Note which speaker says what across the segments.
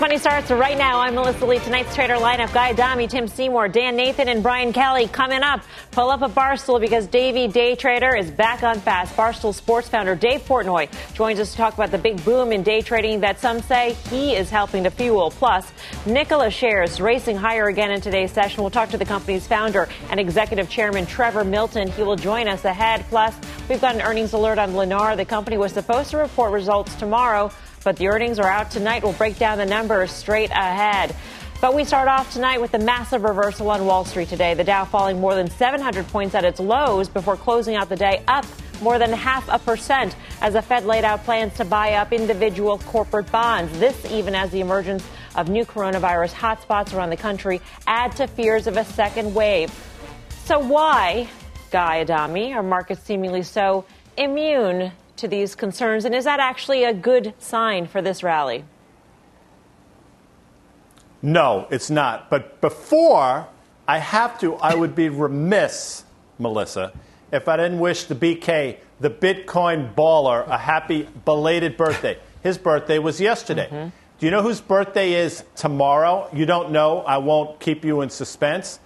Speaker 1: Money starts right now. I'm Melissa Lee. Tonight's trader lineup: Guy Adami, Tim Seymour, Dan Nathan, and Brian Kelly. Coming up, pull up a barstool because Davey Day Trader is back on fast. Barstool Sports founder Dave Portnoy joins us to talk about the big boom in day trading that some say he is helping to fuel. Plus, Nikola shares racing higher again in today's session. We'll talk to the company's founder and executive chairman Trevor Milton. He will join us ahead. Plus, we've got an earnings alert on Lennar. The company was supposed to report results tomorrow but the earnings are out tonight. We'll break down the numbers straight ahead. But we start off tonight with a massive reversal on Wall Street today. The Dow falling more than 700 points at its lows before closing out the day up more than half a percent as the Fed laid out plans to buy up individual corporate bonds. This even as the emergence of new coronavirus hotspots around the country add to fears of a second wave. So why, Guy Adami, are markets seemingly so immune to these concerns? And is that actually a good sign for this rally?
Speaker 2: No, it's not. But before I have to, I would be remiss, Melissa, if I didn't wish the BK, the Bitcoin baller, a happy belated birthday. His birthday was yesterday. Mm-hmm. Do you know whose birthday is tomorrow? You don't know. I won't keep you in suspense.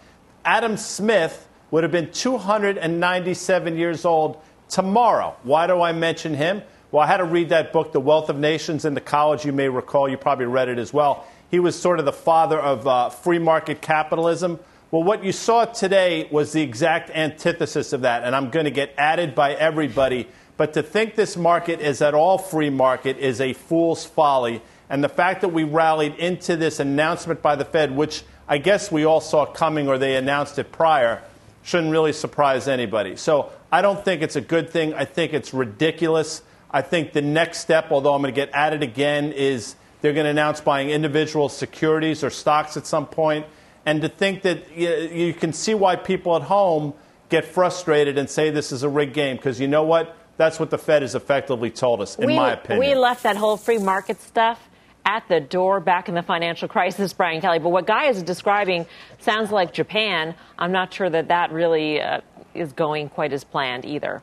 Speaker 2: Adam Smith would have been 297 years old tomorrow. Why do I mention him? Well, I had to read that book, The Wealth of Nations, in the college. You may recall, you probably read it as well. He was sort of the father of uh, free market capitalism. Well, what you saw today was the exact antithesis of that, and I'm going to get added by everybody. But to think this market is at all free market is a fool's folly. And the fact that we rallied into this announcement by the Fed, which I guess we all saw coming or they announced it prior, shouldn't really surprise anybody. So I don't think it's a good thing. I think it's ridiculous. I think the next step, although I'm going to get at it again, is they're going to announce buying individual securities or stocks at some point. And to think that you can see why people at home get frustrated and say this is a rigged game, because you know what? That's what the Fed has effectively told us, in
Speaker 1: we,
Speaker 2: my opinion.
Speaker 1: We left that whole free market stuff at the door back in the financial crisis, Brian Kelly. But what Guy is describing sounds like Japan. I'm not sure that that really uh, is going quite as planned either.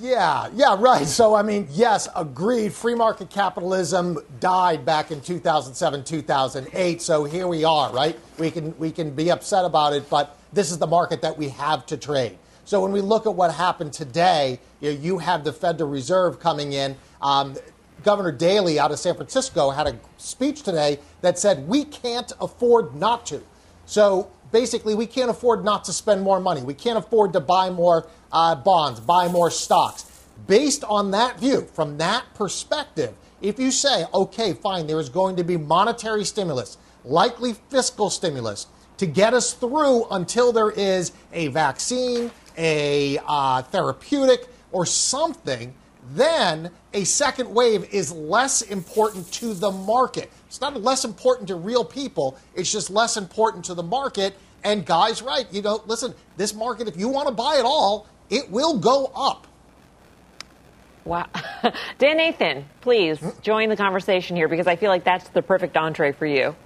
Speaker 3: Yeah, yeah, right. So, I mean, yes, agreed. Free market capitalism died back in 2007, 2008. So here we are, right? We can, we can be upset about it, but this is the market that we have to trade. So when we look at what happened today, you, know, you have the Federal Reserve coming in. Um, Governor Daly out of San Francisco had a speech today that said we can't afford not to. So basically, we can't afford not to spend more money. We can't afford to buy more uh, bonds, buy more stocks. Based on that view, from that perspective, if you say, okay, fine, there is going to be monetary stimulus, likely fiscal stimulus, to get us through until there is a vaccine, a uh, therapeutic, or something, then a second wave is less important to the market. It's not less important to real people, it's just less important to the market. And Guy's right. You know, listen, this market, if you want to buy it all, it will go up.
Speaker 1: Wow. Dan Nathan, please join the conversation here because I feel like that's the perfect entree for you.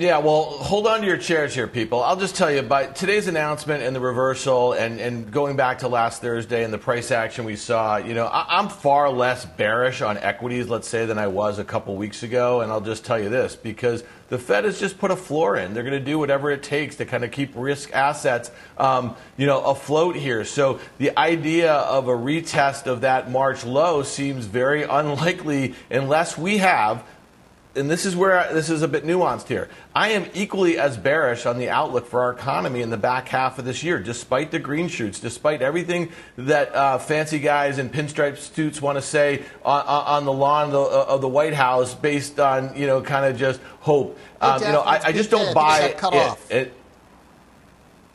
Speaker 4: Yeah, well, hold on to your chairs here, people. I'll just tell you, by today's announcement and the reversal, and, and going back to last Thursday and the price action we saw, you know, I, am far less bearish on equities, let's say, than I was a couple weeks ago. And I'll just tell you this because the Fed has just put a floor in. They're going to do whatever it takes to kind of keep risk assets, um, you know, afloat here. So the idea of a retest of that March low seems very unlikely unless we have and this is where this is a bit nuanced here. I am equally as bearish on the outlook for our economy in the back half of this year, despite the green shoots, despite everything that uh, fancy guys in pinstripe suits want to say on, on the lawn of the, of the, White House, based on you know kind of just hope. Um, you know, I, I just don't buy it, it,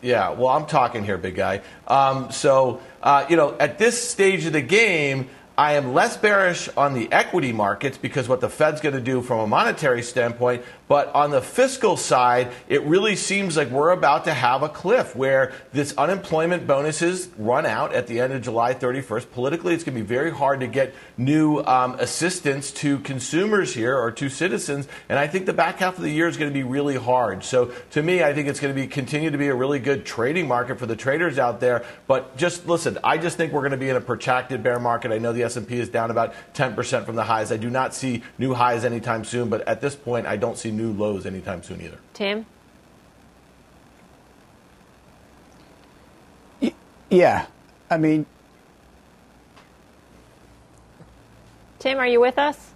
Speaker 4: Yeah, well, I'm talking here, big guy. Um, so uh, you know, at this stage of the game. I am less bearish on the equity markets because what the Fed's going to do from a monetary standpoint. But on the fiscal side, it really seems like we're about to have a cliff where this unemployment bonuses run out at the end of July 31st. Politically, it's going to be very hard to get new um, assistance to consumers here or to citizens. And I think the back half of the year is going to be really hard. So to me, I think it's going to be continue to be a really good trading market for the traders out there. But just listen, I just think we're going to be in a protracted bear market. I know the S&P is down about 10% from the highs. I do not see new highs anytime soon, but at this point, I don't see new lows anytime soon either.
Speaker 1: Tim?
Speaker 5: Yeah. I mean,
Speaker 1: Tim, are you with us?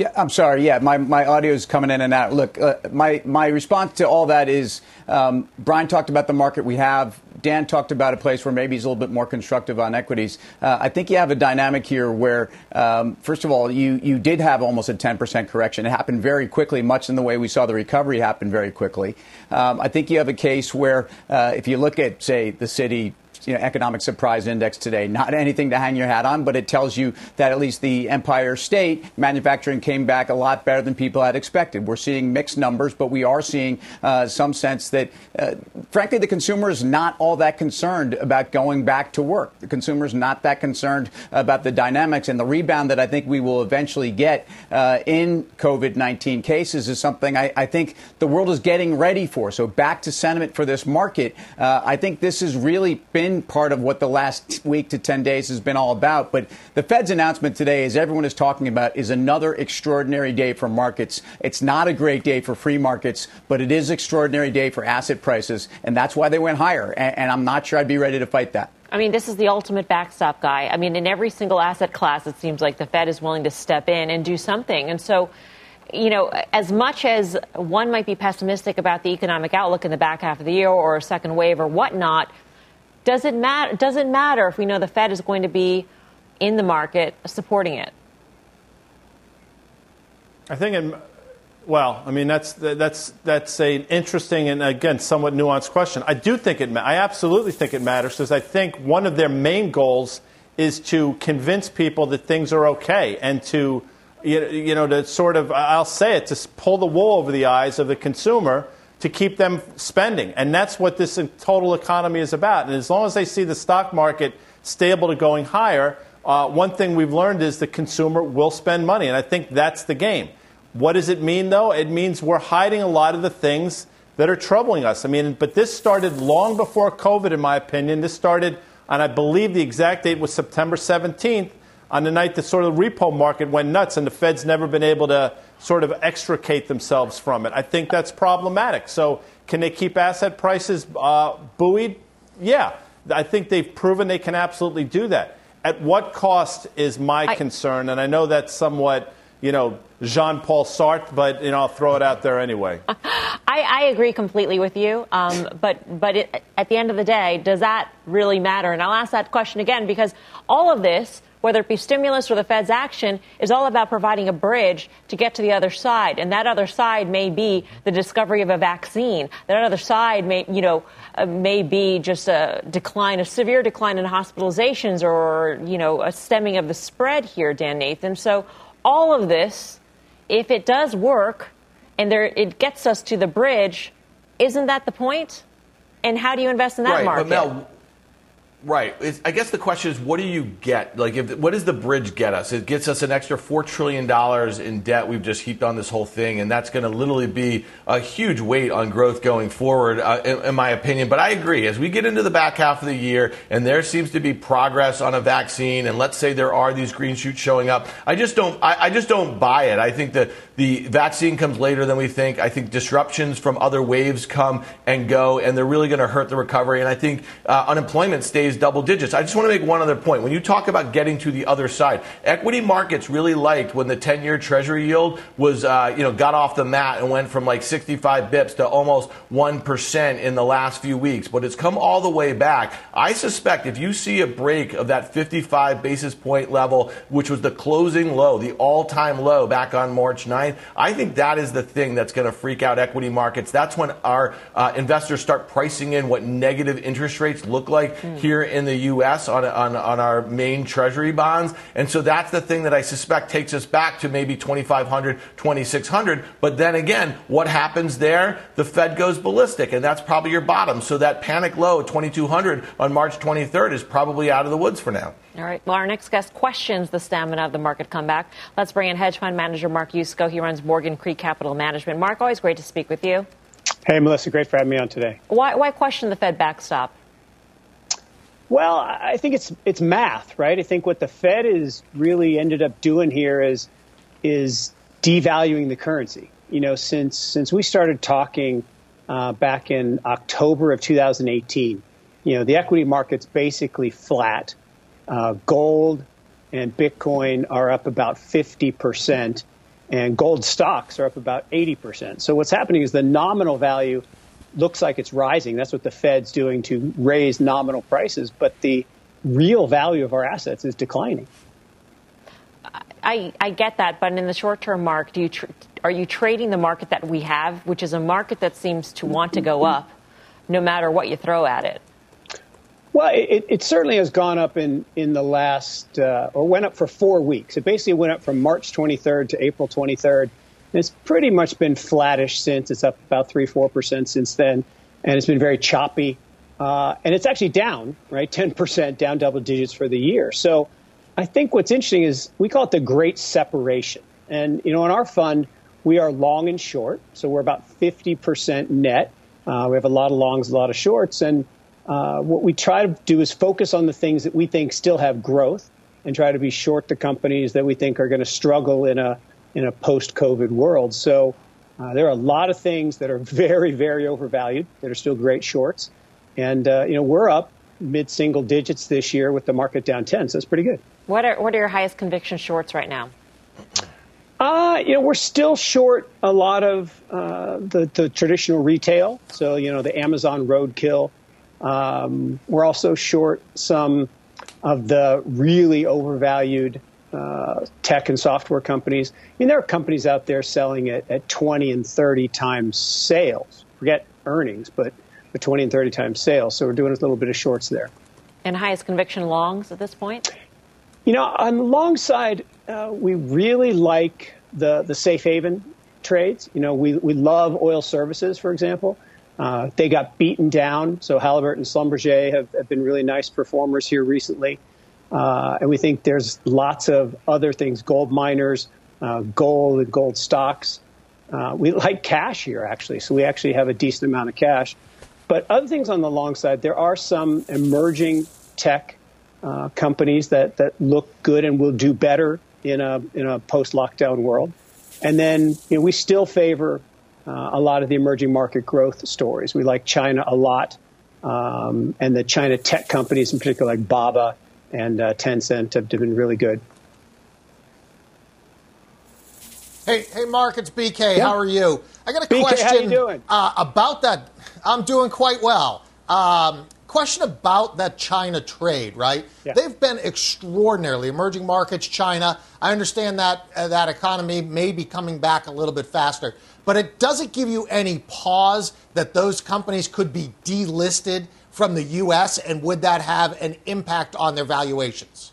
Speaker 5: Yeah, I'm sorry. Yeah, my, my audio is coming in and out. Look, uh, my, my response to all that is um, Brian talked about the market we have. Dan talked about a place where maybe he's a little bit more constructive on equities. Uh, I think you have a dynamic here where, um, first of all, you, you did have almost a 10% correction. It happened very quickly, much in the way we saw the recovery happen very quickly. Um, I think you have a case where, uh, if you look at, say, the Citi you know, economic surprise index today. Not anything to hang your hat on, but it tells you that at least the Empire State manufacturing came back a lot better than people had expected. We're seeing mixed numbers, but we are seeing uh, some sense that, uh, frankly, the consumer is not all that concerned about going back to work. The consumer is not that concerned about the dynamics and the rebound that I think we will eventually get uh, in COVID 19 cases is something I, I, think the world is getting ready for. So, back to sentiment for this market, uh, I think this has really been been part of what the last week to 10 days has been all about. But the Fed's announcement today, as everyone is talking about, is another extraordinary day for markets. It's not a great day for free markets, but it is extraordinary day for asset prices. And that's why they went higher. And, and I'm not sure I'd be ready to fight that.
Speaker 1: I mean, this is the ultimate backstop guy. I mean, in every single asset class, it seems like the Fed is willing to step in and do something. And so, you know, as much as one might be pessimistic about the economic outlook in the back half of the year or a second wave or whatnot, does it matter? Does it matter if we know the Fed is going to be in the market supporting it?
Speaker 2: I think, in, well, I mean that's that's that's an interesting and again somewhat nuanced question. I do think it. I absolutely think it matters because I think one of their main goals is to convince people that things are okay and to you know to sort of I'll say it to pull the wool over the eyes of the consumer to keep them spending. And that's what this total economy is about. And as long as they see the stock market stable to going higher, uh, one thing we've learned is the consumer will spend money. And I think that's the game. What does it mean, though? It means we're hiding a lot of the things that are troubling us. I mean, but this started long before COVID, in my opinion. This started, and I believe the exact date was September 17th, on the night that sort of the repo market went nuts, and the Fed's never been able to sort of extricate themselves from it. I think that's problematic. So, can they keep asset prices uh, buoyed? Yeah, I think they've proven they can absolutely do that. At what cost is my I, concern, and I know that's somewhat, you know, Jean Paul Sartre, but you know, I'll throw it out there anyway.
Speaker 1: I, I agree completely with you, um, but but it, at the end of the day, does that really matter? And I'll ask that question again because all of this whether it be stimulus or the Fed's action, is all about providing a bridge to get to the other side. And that other side may be the discovery of a vaccine. That other side may, you know, uh, may be just a decline, a severe decline in hospitalizations or, you know, a stemming of the spread here, Dan Nathan. So all of this, if it does work and there, it gets us to the bridge, isn't that the point? And how do you invest in that
Speaker 4: right,
Speaker 1: market?
Speaker 4: Right. It's, I guess the question is, what do you get? Like, if, what does the bridge get us? It gets us an extra four trillion dollars in debt we've just heaped on this whole thing, and that's going to literally be a huge weight on growth going forward, uh, in, in, my opinion. But I agree. As we get into the back half of the year, and there seems to be progress on a vaccine, and let's say there are these green shoots showing up, I just don't. I, I just don't buy it. I think that the vaccine comes later than we think. I think disruptions from other waves come and go, and they're really going to hurt the recovery. And I think uh, unemployment stays double digits. I just want to make one other point. When you talk about getting to the other side, equity markets really liked when the 10-year Treasury yield was, uh, you know, got off the mat and went from like 65 bips to almost one percent in the last few weeks. But it's come all the way back. I suspect if you see a break of that 55 basis point level, which was the closing low, the all-time low back on March 9th I think that is the thing that's going to freak out equity markets. That's when our uh, investors start pricing in what negative interest rates look like mm. here here in the U.S. on, on, on our main treasury bonds. And so that's the thing that I suspect takes us back to maybe 2,500, 2,600. But then again, what happens there? The Fed goes ballistic, and that's probably your bottom. So that panic low at 2,200 on March 23rd is probably out of the woods for now.
Speaker 1: All right. Well, our next guest questions the stamina of the market comeback. Let's bring in hedge fund manager Mark Yusko. He runs Morgan Creek Capital Management. Mark, always great to speak with you.
Speaker 6: Hey, Melissa, great for having me on today.
Speaker 1: Why, why question the Fed backstop?
Speaker 6: Well, I think it's it's math, right? I think what the Fed is really ended up doing here is is devaluing the currency. You know, since since we started talking uh, back in October of 2018, you know, the equity market's basically flat. Uh, gold and Bitcoin are up about 50 percent, and gold stocks are up about 80 percent. So what's happening is the nominal value looks like it's rising. That's what the Fed's doing to raise nominal prices, but the real value of our assets is declining.
Speaker 1: I, I get that, but in the short term, Mark, do you tr- are you trading the market that we have, which is a market that seems to want to go up, no matter what you throw at it?
Speaker 6: Well, it, it certainly has gone up in in the last, uh, or went up for four weeks. It basically went up from March 23rd to April 23rd. It's pretty much been flattish since. It's up about three, four percent since then, and it's been very choppy. Uh, and it's actually down, right? Ten percent down, double digits for the year. So, I think what's interesting is we call it the great separation. And you know, in our fund, we are long and short, so we're about fifty percent net. Uh, we have a lot of longs, a lot of shorts, and uh, what we try to do is focus on the things that we think still have growth, and try to be short the companies that we think are going to struggle in a in a post-COVID world. So uh, there are a lot of things that are very, very overvalued that are still great shorts, and uh, you know we're up mid-single digits this year with the market down 10, so it's pretty good.
Speaker 1: What are what are your highest conviction shorts right now?
Speaker 6: Uh, you know, we're still short a lot of uh, the, the traditional retail. So, you know, the Amazon roadkill. Um, we're also short some of the really overvalued uh, tech and software companies. I mean, there are companies out there selling it at 20 and 30 times sales. Forget earnings, but the 20 and 30 times sales. So we're doing a little bit of shorts there.
Speaker 1: And highest conviction longs at this point?
Speaker 6: You know, on the long side, uh, we really like the, the safe haven trades. You know, we, we love oil services, for example. Uh, they got beaten down, so Halliburton and Schlumberger have, have been really nice performers here recently. Uh, and we think there's lots of other things, gold miners, uh, gold and gold stocks. Uh, we like cash here, actually, so we actually have a decent amount of cash. But other things on the long side, there are some emerging tech uh, companies that, that look good and will do better in a, in a post lockdown world. And then you know, we still favor uh, a lot of the emerging market growth stories. We like China a lot, um, and the China tech companies, in particular, like Baba and uh, Tencent have been really good.
Speaker 3: Hey, hey, Mark, it's BK. Yeah. How are you? I got a
Speaker 6: BK,
Speaker 3: question uh, about that. I'm doing quite well. Um, question about that China trade, right? Yeah. They've been extraordinarily emerging markets. China. I understand that uh, that economy may be coming back a little bit faster, but it doesn't give you any pause that those companies could be delisted from the U.S., and would that have an impact on their valuations?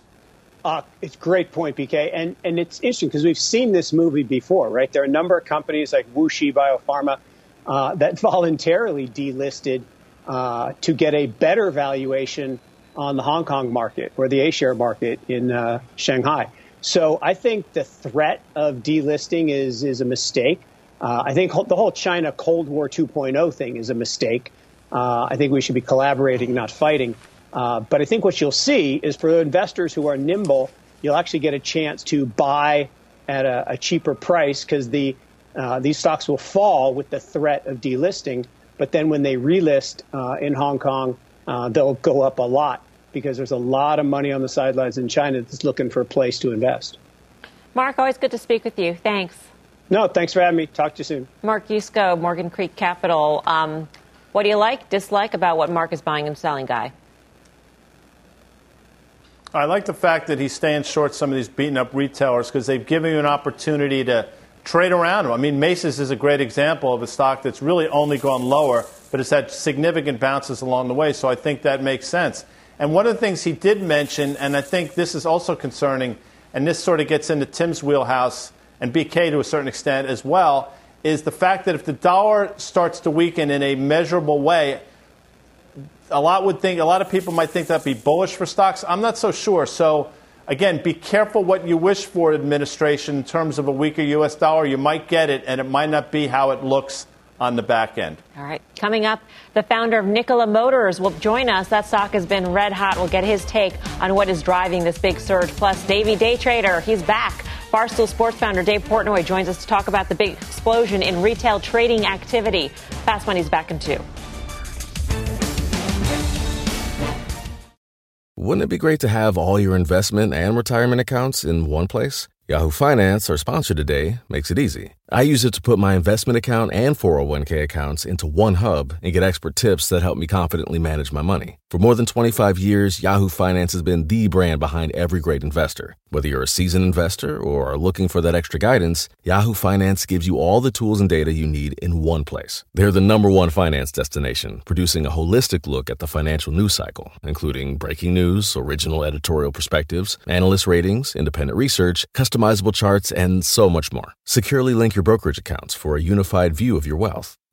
Speaker 6: Uh, it's a great point, BK. And, and it's interesting because we've seen this movie before, right? There are a number of companies like WuXi Biopharma uh, that voluntarily delisted uh, to get a better valuation on the Hong Kong market or the A share market in uh, Shanghai. So I think the threat of delisting is, is a mistake. Uh, I think the whole China Cold War 2.0 thing is a mistake. Uh, I think we should be collaborating, not fighting. Uh, but I think what you'll see is for investors who are nimble, you'll actually get a chance to buy at a, a cheaper price because the uh, these stocks will fall with the threat of delisting. But then when they relist uh, in Hong Kong, uh, they'll go up a lot because there's a lot of money on the sidelines in China that's looking for a place to invest.
Speaker 1: Mark, always good to speak with you. Thanks.
Speaker 6: No, thanks for having me. Talk to you soon.
Speaker 1: Mark Yusko, Morgan Creek Capital. Um, what do you like, dislike about what Mark is buying and selling, Guy?
Speaker 2: I like the fact that he's staying short some of these beaten up retailers because they've given you an opportunity to trade around them. I mean, Macy's is a great example of a stock that's really only gone lower, but it's had significant bounces along the way, so I think that makes sense. And one of the things he did mention, and I think this is also concerning, and this sort of gets into Tim's wheelhouse and BK to a certain extent as well, is the fact that if the dollar starts to weaken in a measurable way, a lot would think a lot of people might think that'd be bullish for stocks. I'm not so sure. So again, be careful what you wish for, administration, in terms of a weaker U.S. dollar. You might get it, and it might not be how it looks on the back end.
Speaker 1: All right. Coming up, the founder of Nikola Motors will join us. That stock has been red hot. We'll get his take on what is driving this big surge. Plus, Davey Day Trader, he's back. Barstool Sports founder Dave Portnoy joins us to talk about the big explosion in retail trading activity. Fast Money's back in two.
Speaker 7: Wouldn't it be great to have all your investment and retirement accounts in one place? Yahoo Finance, our sponsor today, makes it easy. I use it to put my investment account and 401k accounts into one hub and get expert tips that help me confidently manage my money. For more than 25 years, Yahoo Finance has been the brand behind every great investor. Whether you're a seasoned investor or are looking for that extra guidance, Yahoo Finance gives you all the tools and data you need in one place. They're the number one finance destination, producing a holistic look at the financial news cycle, including breaking news, original editorial perspectives, analyst ratings, independent research, customizable charts, and so much more. Securely link your brokerage accounts for a unified view of your wealth,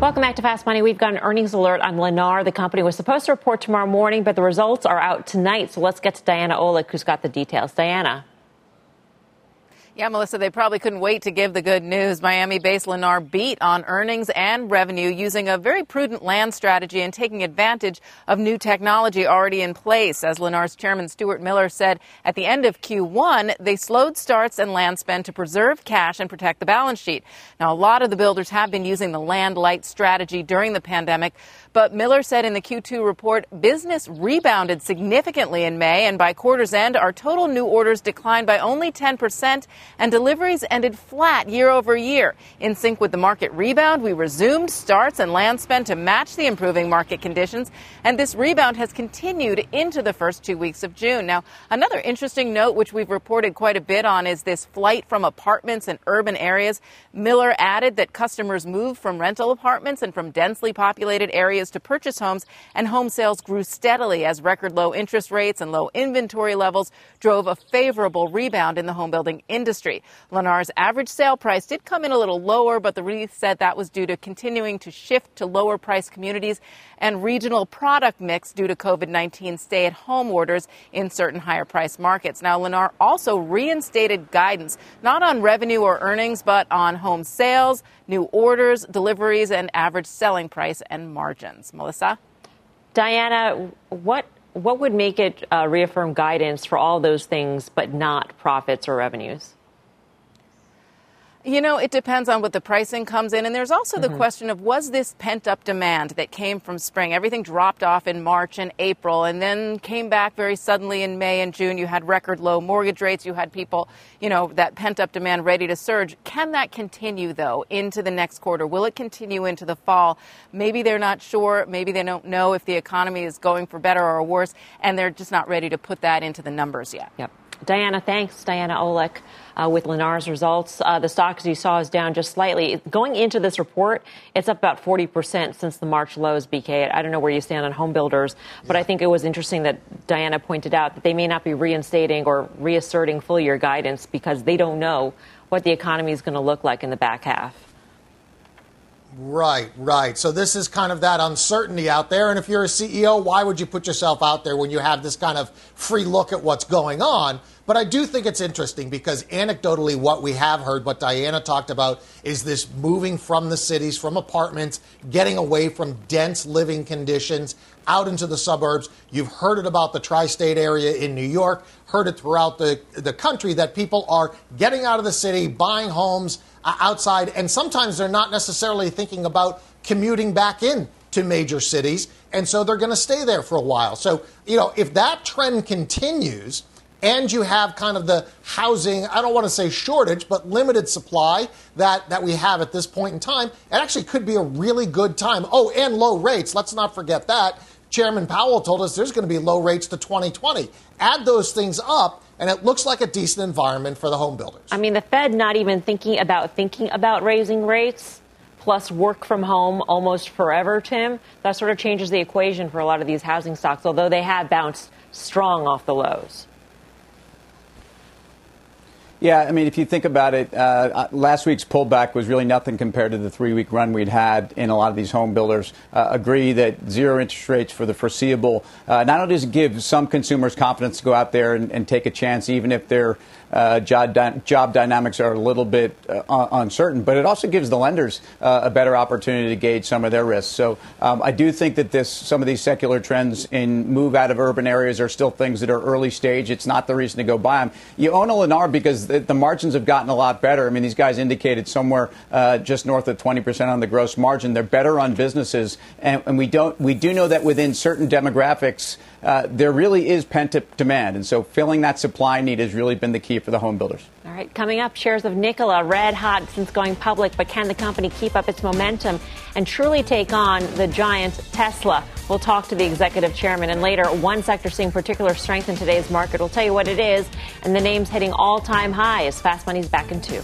Speaker 1: Welcome back to Fast Money. We've got an earnings alert on Lennar. The company was supposed to report tomorrow morning, but the results are out tonight. So let's get to Diana Olick, who's got the details. Diana.
Speaker 8: Yeah, Melissa, they probably couldn't wait to give the good news. Miami based Lennar beat on earnings and revenue using a very prudent land strategy and taking advantage of new technology already in place. As Lennar's chairman Stuart Miller said at the end of Q1, they slowed starts and land spend to preserve cash and protect the balance sheet. Now, a lot of the builders have been using the land light strategy during the pandemic, but Miller said in the Q2 report, business rebounded significantly in May, and by quarter's end, our total new orders declined by only 10% and deliveries ended flat year over year. In sync with the market rebound, we resumed starts and land spend to match the improving market conditions, and this rebound has continued into the first two weeks of June. Now, another interesting note, which we've reported quite a bit on, is this flight from apartments in urban areas. Miller added that customers moved from rental apartments and from densely populated areas to purchase homes, and home sales grew steadily as record low interest rates and low inventory levels drove a favorable rebound in the home building industry. Lennar's average sale price did come in a little lower, but the REIT said that was due to continuing to shift to lower price communities and regional product mix due to COVID 19 stay at home orders in certain higher price markets. Now, Lennar also reinstated guidance, not on revenue or earnings, but on home sales, new orders, deliveries, and average selling price and margins. Melissa?
Speaker 1: Diana, what what would make it uh, reaffirm guidance for all those things, but not profits or revenues?
Speaker 8: You know, it depends on what the pricing comes in. And there's also the mm-hmm. question of was this pent up demand that came from spring? Everything dropped off in March and April and then came back very suddenly in May and June. You had record low mortgage rates. You had people, you know, that pent up demand ready to surge. Can that continue, though, into the next quarter? Will it continue into the fall? Maybe they're not sure. Maybe they don't know if the economy is going for better or worse, and they're just not ready to put that into the numbers yet.
Speaker 1: Yep. Diana, thanks. Diana Olick uh, with Lennar's results. Uh, the stock, as you saw, is down just slightly. Going into this report, it's up about 40% since the March lows, BK. I don't know where you stand on home builders, but yeah. I think it was interesting that Diana pointed out that they may not be reinstating or reasserting full year guidance because they don't know what the economy is going to look like in the back half.
Speaker 3: Right, right. So this is kind of that uncertainty out there. And if you're a CEO, why would you put yourself out there when you have this kind of free look at what's going on? But I do think it's interesting because anecdotally, what we have heard, what Diana talked about, is this moving from the cities, from apartments, getting away from dense living conditions out into the suburbs. You've heard it about the tri state area in New York, heard it throughout the, the country that people are getting out of the city, buying homes uh, outside, and sometimes they're not necessarily thinking about commuting back in to major cities, and so they're going to stay there for a while. So, you know, if that trend continues, and you have kind of the housing, I don't want to say shortage, but limited supply that, that we have at this point in time, it actually could be a really good time. Oh, and low rates. Let's not forget that. Chairman Powell told us there's going to be low rates to 2020. Add those things up, and it looks like a decent environment for the home builders.
Speaker 1: I mean, the Fed not even thinking about thinking about raising rates, plus work from home almost forever, Tim. That sort of changes the equation for a lot of these housing stocks, although they have bounced strong off the lows.
Speaker 5: Yeah, I mean, if you think about it, uh, uh, last week's pullback was really nothing compared to the three week run we'd had And a lot of these home builders. Uh, agree that zero interest rates for the foreseeable uh, not only does it give some consumers confidence to go out there and, and take a chance, even if they're uh, job, dy- job dynamics are a little bit uh, uncertain, but it also gives the lenders uh, a better opportunity to gauge some of their risks. So um, I do think that this, some of these secular trends in move out of urban areas are still things that are early stage. It's not the reason to go buy them. You own a Lennar because the, the margins have gotten a lot better. I mean, these guys indicated somewhere uh, just north of 20% on the gross margin. They're better on businesses, and, and we don't we do know that within certain demographics uh, there really is pent up demand. And so filling that supply need has really been the key for the home builders.
Speaker 1: All right, coming up, shares of Nikola red hot since going public, but can the company keep up its momentum and truly take on the giant Tesla? We'll talk to the executive chairman, and later, one sector seeing particular strength in today's market. We'll tell you what it is, and the names hitting all time highs. As fast Money's back in two.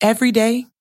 Speaker 9: Every day,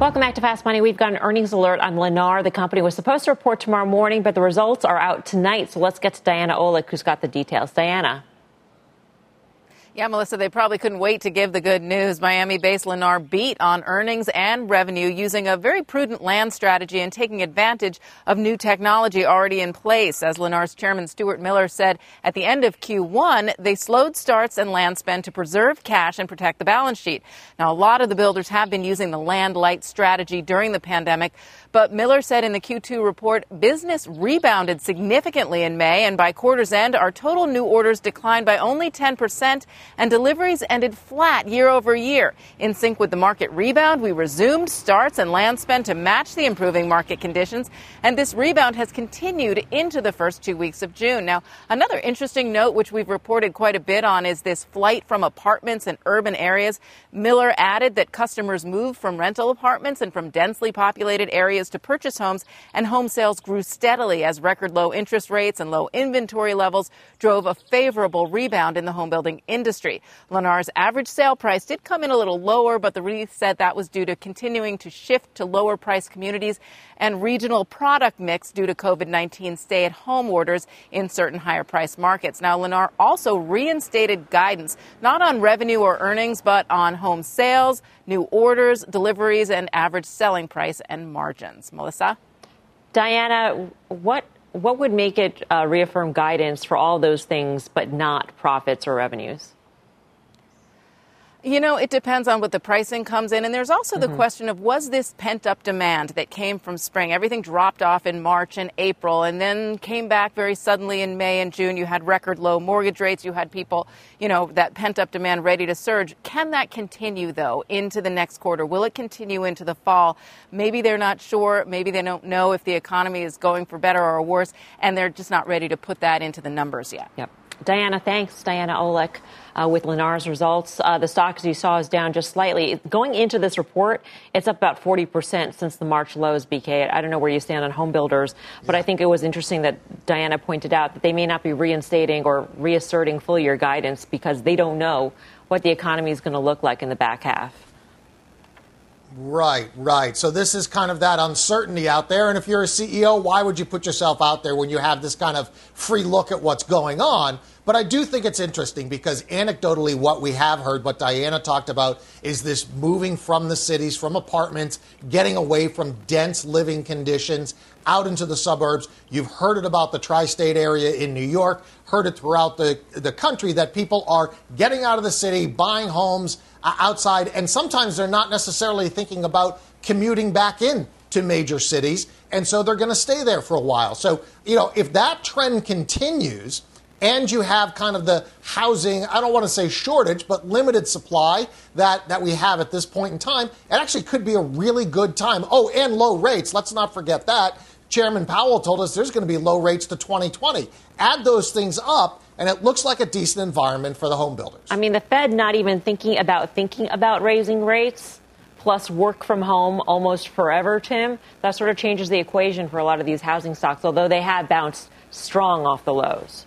Speaker 1: Welcome back to Fast Money. We've got an earnings alert on Lennar. The company was supposed to report tomorrow morning, but the results are out tonight. So let's get to Diana Olick, who's got the details. Diana.
Speaker 8: Yeah, Melissa, they probably couldn't wait to give the good news. Miami based Lennar beat on earnings and revenue using a very prudent land strategy and taking advantage of new technology already in place. As Lennar's chairman Stuart Miller said at the end of Q1, they slowed starts and land spend to preserve cash and protect the balance sheet. Now, a lot of the builders have been using the land light strategy during the pandemic, but Miller said in the Q2 report business rebounded significantly in May, and by quarter's end, our total new orders declined by only 10% and deliveries ended flat year over year. In sync with the market rebound, we resumed starts and land spend to match the improving market conditions, and this rebound has continued into the first two weeks of June. Now, another interesting note, which we've reported quite a bit on, is this flight from apartments and urban areas. Miller added that customers moved from rental apartments and from densely populated areas to purchase homes, and home sales grew steadily as record low interest rates and low inventory levels drove a favorable rebound in the home building industry. Lennar's average sale price did come in a little lower, but the REIT said that was due to continuing to shift to lower price communities and regional product mix due to COVID 19 stay at home orders in certain higher price markets. Now, Lennar also reinstated guidance, not on revenue or earnings, but on home sales, new orders, deliveries, and average selling price and Melissa?
Speaker 1: Diana, what what would make it uh, reaffirm guidance for all those things, but not profits or revenues?
Speaker 8: You know, it depends on what the pricing comes in. And there's also the mm-hmm. question of was this pent up demand that came from spring? Everything dropped off in March and April and then came back very suddenly in May and June. You had record low mortgage rates. You had people, you know, that pent up demand ready to surge. Can that continue, though, into the next quarter? Will it continue into the fall? Maybe they're not sure. Maybe they don't know if the economy is going for better or worse. And they're just not ready to put that into the numbers yet.
Speaker 1: Yep. Diana, thanks. Diana Olick uh, with Lennar's results. Uh, the stock, as you saw, is down just slightly. Going into this report, it's up about 40% since the March lows, BK. I don't know where you stand on home builders, but I think it was interesting that Diana pointed out that they may not be reinstating or reasserting full year guidance because they don't know what the economy is going to look like in the back half.
Speaker 3: Right, right. So this is kind of that uncertainty out there. And if you're a CEO, why would you put yourself out there when you have this kind of free look at what's going on? But I do think it's interesting because anecdotally, what we have heard, what Diana talked about, is this moving from the cities, from apartments, getting away from dense living conditions out into the suburbs. You've heard it about the tri state area in New York, heard it throughout the, the country that people are getting out of the city, buying homes uh, outside, and sometimes they're not necessarily thinking about commuting back in to major cities, and so they're going to stay there for a while. So, you know, if that trend continues, and you have kind of the housing, I don't want to say shortage, but limited supply that, that we have at this point in time, it actually could be a really good time. Oh, and low rates. Let's not forget that. Chairman Powell told us there's going to be low rates to 2020. Add those things up, and it looks like a decent environment for the home builders.
Speaker 1: I mean, the Fed not even thinking about thinking about raising rates, plus work from home almost forever, Tim. That sort of changes the equation for a lot of these housing stocks, although they have bounced strong off the lows.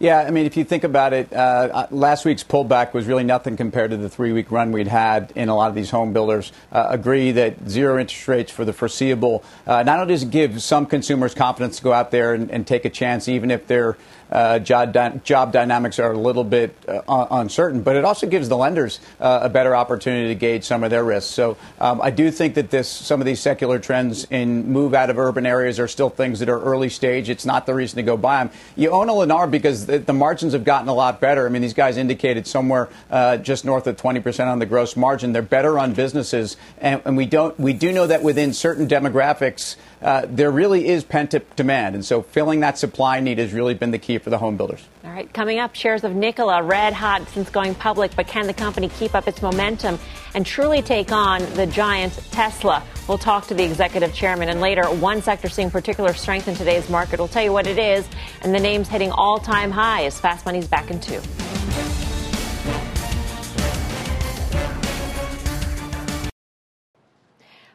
Speaker 5: Yeah, I mean, if you think about it, uh, uh last week's pullback was really nothing compared to the three week run we'd had in a lot of these home builders. Uh, agree that zero interest rates for the foreseeable uh, not only does it give some consumers confidence to go out there and, and take a chance, even if they're uh, job, dy- job dynamics are a little bit uh, uncertain, but it also gives the lenders uh, a better opportunity to gauge some of their risks. So um, I do think that this some of these secular trends in move out of urban areas are still things that are early stage. It's not the reason to go buy them. You own a Lennar because the, the margins have gotten a lot better. I mean, these guys indicated somewhere uh, just north of 20% on the gross margin. They're better on businesses, and, and we don't we do know that within certain demographics uh, there really is pent up demand. And so filling that supply need has really been the key for the home builders.
Speaker 1: All right, coming up, shares of Nikola red hot since going public, but can the company keep up its momentum and truly take on the giant Tesla? We'll talk to the executive chairman. And later, one sector seeing particular strength in today's market. We'll tell you what it is and the names hitting all time highs. Fast Money's back in two.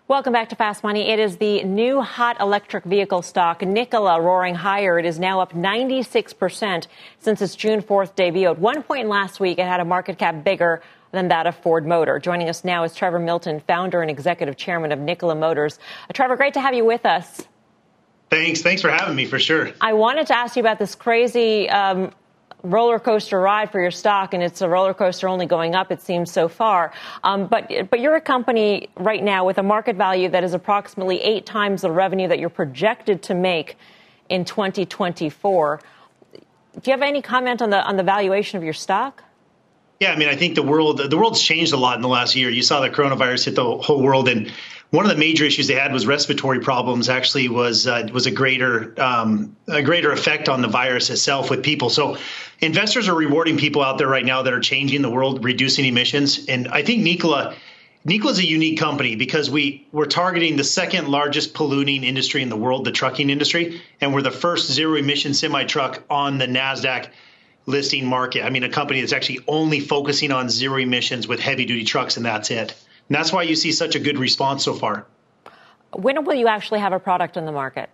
Speaker 1: Welcome back to Fast Money. It is the new hot electric vehicle stock, Nikola, roaring higher. It is now up 96% since its June 4th debut. At one point last week, it had a market cap bigger than that of Ford Motor. Joining us now is Trevor Milton, founder and executive chairman of Nikola Motors. Uh, Trevor, great to have you with us.
Speaker 10: Thanks. Thanks for having me, for sure.
Speaker 1: I wanted to ask you about this crazy um, roller coaster ride for your stock, and it's a roller coaster only going up, it seems so far. Um, but but you're a company right now with a market value that is approximately eight times the revenue that you're projected to make in 2024. Do you have any comment on the on the valuation of your stock?
Speaker 10: Yeah, I mean, I think the world the world's changed a lot in the last year. You saw the coronavirus hit the whole world, and one of the major issues they had was respiratory problems. Actually, was uh, was a greater um, a greater effect on the virus itself with people. So, investors are rewarding people out there right now that are changing the world, reducing emissions. And I think Nikola Nikola is a unique company because we we're targeting the second largest polluting industry in the world, the trucking industry, and we're the first zero emission semi truck on the Nasdaq listing market. I mean, a company that's actually only focusing on zero emissions with heavy duty trucks, and that's it. And that's why you see such a good response so far.
Speaker 1: When will you actually have a product in the market?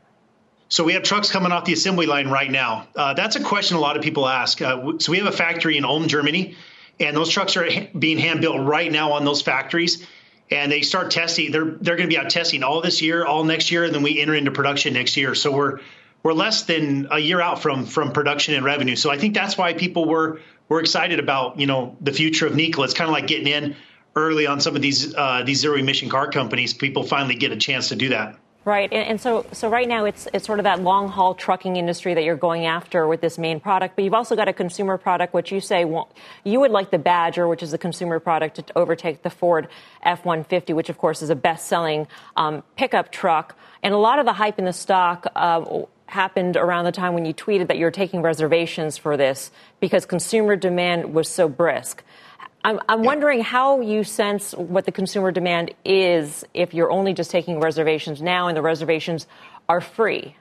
Speaker 10: So we have trucks coming off the assembly line right now. Uh, that's a question a lot of people ask. Uh, so we have a factory in Ulm, Germany, and those trucks are being hand built right now on those factories. And they start testing. They're they're going to be out testing all this year, all next year, and then we enter into production next year. So we're we're less than a year out from from production and revenue. So I think that's why people were were excited about you know the future of Nikola. It's kind of like getting in early on some of these uh, these zero emission car companies, people finally get a chance to do that.
Speaker 1: Right, and, and, so so right now it's it's sort of that long haul trucking industry that you're going after with this main product, but you've also got a consumer product which you say well, you would like the Badger, which is a consumer product, to overtake the Ford F-150, which of course is a best-selling um, pickup truck, and a lot of the hype in the stock. Uh, happened around the time when you tweeted that you're taking reservations for this because consumer demand was so brisk. I'm, I'm yeah. wondering how you sense what the consumer demand is if you're only just taking reservations now and the reservations are free.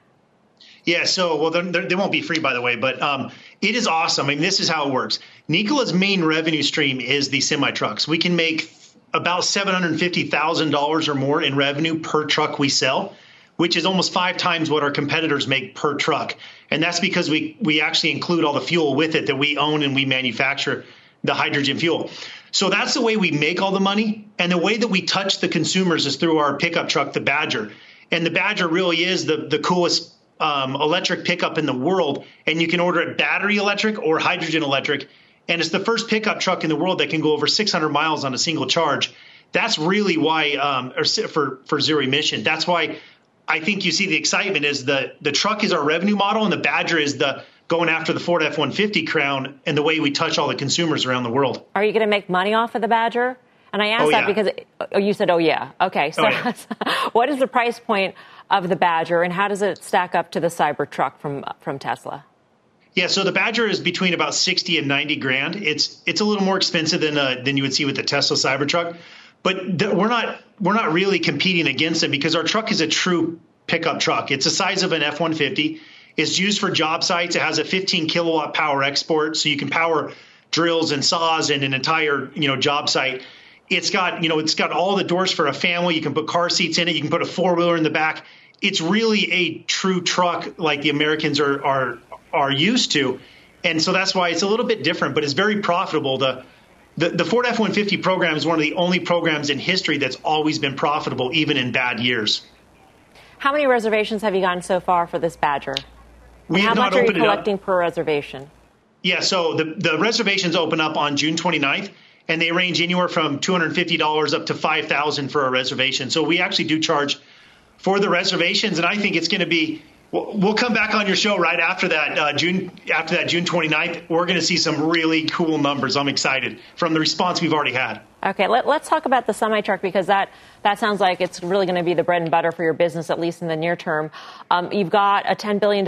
Speaker 10: Yeah, so well, they're, they're, they will not be free, by the way, but um, it is awesome. I mean, this is how it works. Nikola's main revenue stream is the semi trucks. We can make about seven hundred fifty thousand dollars or more in revenue per truck we sell, which is almost five times what our competitors make per truck. And that's because we we actually include all the fuel with it that we own and we manufacture the hydrogen fuel. So that's the way we make all the money. And the way that we touch the consumers is through our pickup truck, the Badger. And the Badger really is the, the coolest um, electric pickup in the world, and you can order it battery electric or hydrogen electric. And it's the first pickup truck in the world that can go over 600 miles on a single charge. That's really why, um, or for for zero emission. That's why I think you see the excitement is the the truck is our revenue model, and the Badger is the going after the Ford F-150 crown and the way we touch all the consumers around the world.
Speaker 1: Are you going to make money off of the Badger? And I asked
Speaker 10: oh,
Speaker 1: that
Speaker 10: yeah.
Speaker 1: because oh, you said, "Oh yeah, okay." So,
Speaker 10: oh, yeah.
Speaker 1: what is the price point of the Badger, and how does it stack up to the Cybertruck from from Tesla?
Speaker 10: Yeah, so the Badger is between about sixty and ninety grand. It's it's a little more expensive than uh, than you would see with the Tesla Cybertruck, but th- we're not we're not really competing against it because our truck is a true pickup truck. It's the size of an F one fifty. It's used for job sites. It has a 15 kilowatt power export, so you can power drills and saws and an entire you know job site. It's got, you know, it's got all the doors for a family. You can put car seats in it. You can put a four wheeler in the back. It's really a true truck like the Americans are are are used to, and so that's why it's a little bit different. But it's very profitable. The the, the Ford F one fifty program is one of the only programs in history that's always been profitable, even in bad years.
Speaker 1: How many reservations have you gotten so far for this Badger?
Speaker 10: We
Speaker 1: how
Speaker 10: have not
Speaker 1: much are you
Speaker 10: opened
Speaker 1: collecting per reservation?
Speaker 10: Yeah, so the, the reservations open up on June 29th, and they range anywhere from $250 up to 5000 for a reservation. So we actually do charge for the reservations, and I think it's going to be. We'll we'll come back on your show right after that uh, June after that June 29th. We're going to see some really cool numbers. I'm excited from the response we've already had.
Speaker 1: Okay, let, us talk about the semi truck because that, that sounds like it's really going to be the bread and butter for your business, at least in the near term. Um, you've got a $10 billion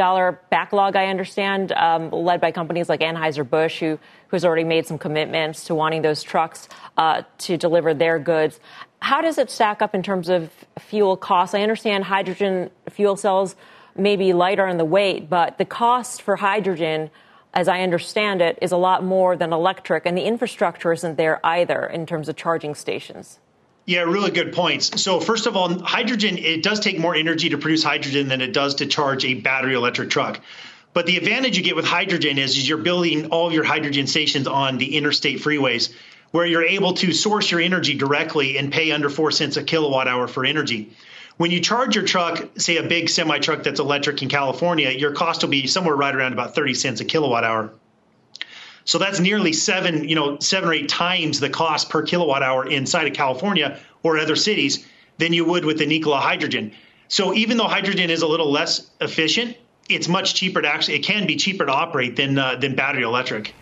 Speaker 1: backlog, I understand, um, led by companies like Anheuser-Busch, who, who's already made some commitments to wanting those trucks uh, to deliver their goods. How does it stack up in terms of fuel costs? I understand hydrogen fuel cells may be lighter in the weight, but the cost for hydrogen – as I understand it, is a lot more than electric, and the infrastructure isn't there either in terms of charging stations.
Speaker 10: Yeah, really good points. So first of all, hydrogen it does take more energy to produce hydrogen than it does to charge a battery electric truck. But the advantage you get with hydrogen is, is you're building all your hydrogen stations on the interstate freeways where you're able to source your energy directly and pay under 4 cents a kilowatt hour for energy. When you charge your truck, say a big semi truck that's electric in California, your cost will be somewhere right around about 30 cents a kilowatt hour. So that's nearly seven, you know, seven or eight times the cost per kilowatt hour inside of California or other cities than you would with the Nikola hydrogen. So even though hydrogen is a little less efficient, it's much cheaper to actually. It can be cheaper to operate than uh, than battery electric.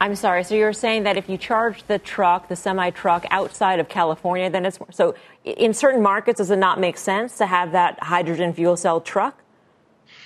Speaker 1: I'm sorry. So you're saying that if you charge the truck, the semi truck outside of California, then it's so in certain markets, does it not make sense to have that hydrogen fuel cell truck?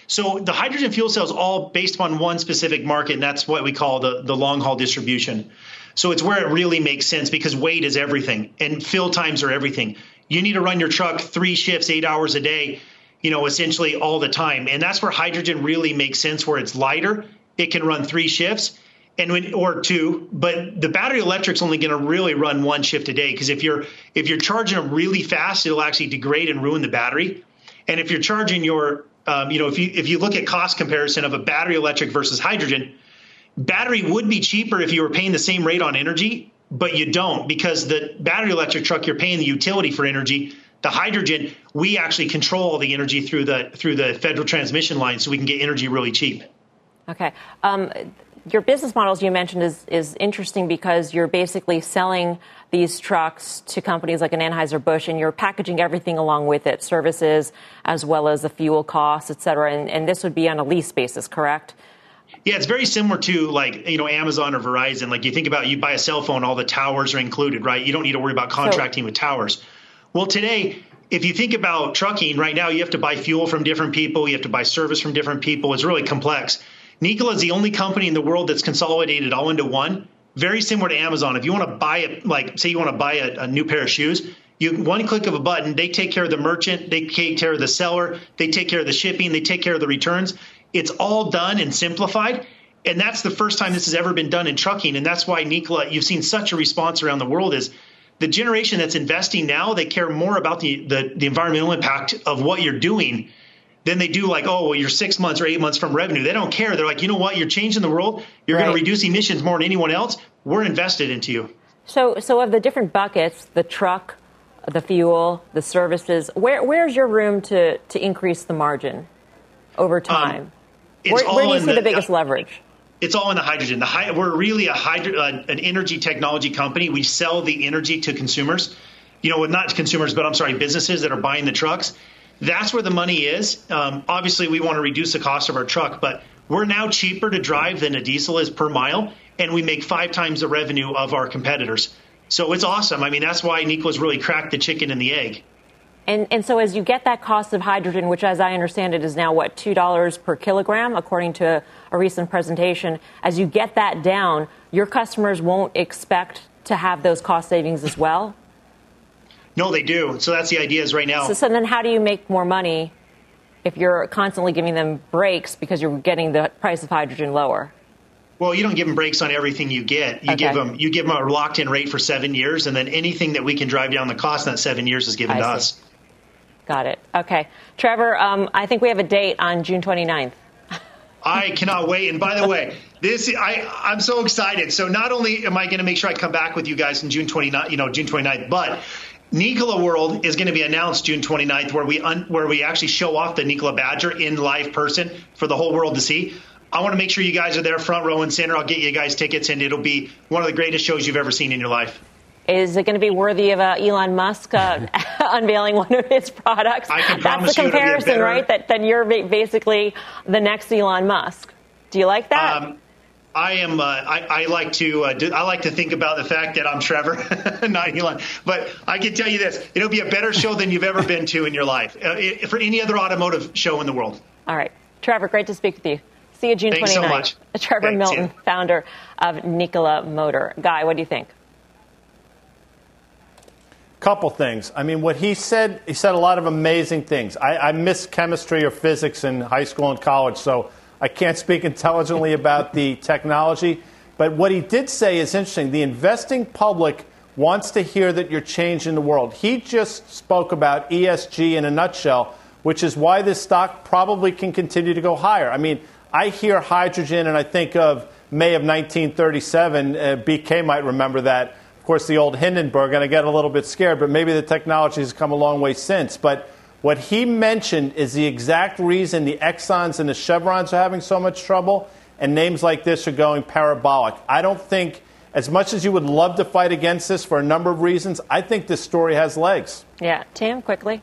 Speaker 10: So the hydrogen fuel cell is all based upon one specific market, and that's what we call the, the long haul distribution. So it's where it really makes sense because weight is everything and fill times are everything. You need to run your truck three shifts, eight hours a day, you know, essentially all the time. And that's where hydrogen really makes sense, where it's lighter. It can run three shifts and when or two but the battery electric's only going to really run one shift a day because if you're if you're charging them really fast it'll actually degrade and ruin the battery. And if you're charging your um, you know if you if you look at cost comparison of a battery electric versus hydrogen battery would be cheaper if you were paying the same rate on energy but you don't because the battery electric truck you're paying the utility for energy the hydrogen we actually control all the energy through the through the federal transmission line so we can get energy really cheap.
Speaker 1: Okay um, your business models you mentioned is, is interesting because you're basically selling these trucks to companies like an Anheuser-Busch and you're packaging everything along with it, services as well as the fuel costs, et cetera. And, and this would be on a lease basis, correct?
Speaker 10: Yeah, it's very similar to like, you know, Amazon or Verizon. Like you think about you buy a cell phone, all the towers are included, right? You don't need to worry about contracting so, with towers. Well, today, if you think about trucking right now, you have to buy fuel from different people, you have to buy service from different people. It's really complex. Nikola is the only company in the world that's consolidated all into one. Very similar to Amazon. If you want to buy it, like say you want to buy a, a new pair of shoes, You one click of a button, they take care of the merchant, they take care of the seller, they take care of the shipping, they take care of the returns. It's all done and simplified. And that's the first time this has ever been done in trucking. And that's why Nikola, you've seen such a response around the world is the generation that's investing now, they care more about the, the, the environmental impact of what you're doing than they do like, oh, well, you're six months or eight months from revenue. They don't care. They're like, you know what? You're changing the world. You're right. going to reduce emissions more than anyone else. We're invested into you.
Speaker 1: So, so of the different buckets, the truck, the fuel, the services, where, where's your room to, to increase the margin over um, time? Um, where, where, do you see the, the biggest uh, leverage?
Speaker 10: it's all in the hydrogen. The we're really a hydro, uh, an energy technology company. We sell the energy to consumers. You know, not consumers, but I'm sorry, businesses that are buying the trucks. That's where the money is. Um, obviously, we want to reduce the cost of our truck, but we're now cheaper to drive than a diesel is per mile, and we make five times the revenue of our competitors. So it's awesome. I mean, that's why Nikola's really cracked the chicken and the egg.
Speaker 1: And, and so as you get that cost of hydrogen, which as I understand it is now what, $2 per kilogram, according to a recent presentation, as you get that down, your customers won't expect to have those cost savings as well?
Speaker 10: No, they do. So that's the idea is right now.
Speaker 1: So, so then how do you make more money if you're constantly giving them breaks because you're getting the price of hydrogen lower?
Speaker 10: Well, you don't give them breaks on everything you get. You okay. give them you give them a locked in rate for seven years, and then anything that we can drive down the cost in that seven years is given I to see. us.
Speaker 1: Got it. Okay. Trevor, um, I think we have a date on June 29th.
Speaker 10: I cannot wait. And by the way, this I I'm so excited. So not only am I going to make sure I come back with you guys in June 29th, you know, June 29th, but Nikola World is going to be announced June 29th, where we un, where we actually show off the Nikola Badger in live person for the whole world to see. I want to make sure you guys are there, front row and center. I'll get you guys tickets, and it'll be one of the greatest shows you've ever seen in your life.
Speaker 1: Is it going to be worthy of uh, Elon Musk uh, unveiling one of his products? That's the comparison, better... right? That, that you're basically the next Elon Musk. Do you like that? Um,
Speaker 10: I am. Uh, I, I, like to. Uh, do, I like to think about the fact that I'm Trevor, not Elon. But I can tell you this: it'll be a better show than you've ever been to in your life, uh, it, for any other automotive show in the world.
Speaker 1: All right, Trevor. Great to speak with you. See you June
Speaker 10: Thanks
Speaker 1: 29th.
Speaker 10: so much.
Speaker 1: Trevor
Speaker 10: Thanks,
Speaker 1: Milton,
Speaker 10: yeah.
Speaker 1: founder of Nikola Motor. Guy, what do you think?
Speaker 2: Couple things. I mean, what he said, he said a lot of amazing things. I, I missed chemistry or physics in high school and college, so I can't speak intelligently about the technology. But what he did say is interesting. The investing public wants to hear that you're changing the world. He just spoke about ESG in a nutshell, which is why this stock probably can continue to go higher. I mean, I hear hydrogen and I think of May of 1937. Uh, BK might remember that of course, the old Hindenburg, and I get a little bit scared, but maybe the technology has come a long way since. But what he mentioned is the exact reason the Exxons and the Chevrons are having so much trouble, and names like this are going parabolic. I don't think, as much as you would love to fight against this for a number of reasons, I think this story has legs.
Speaker 1: Yeah. Tim, quickly.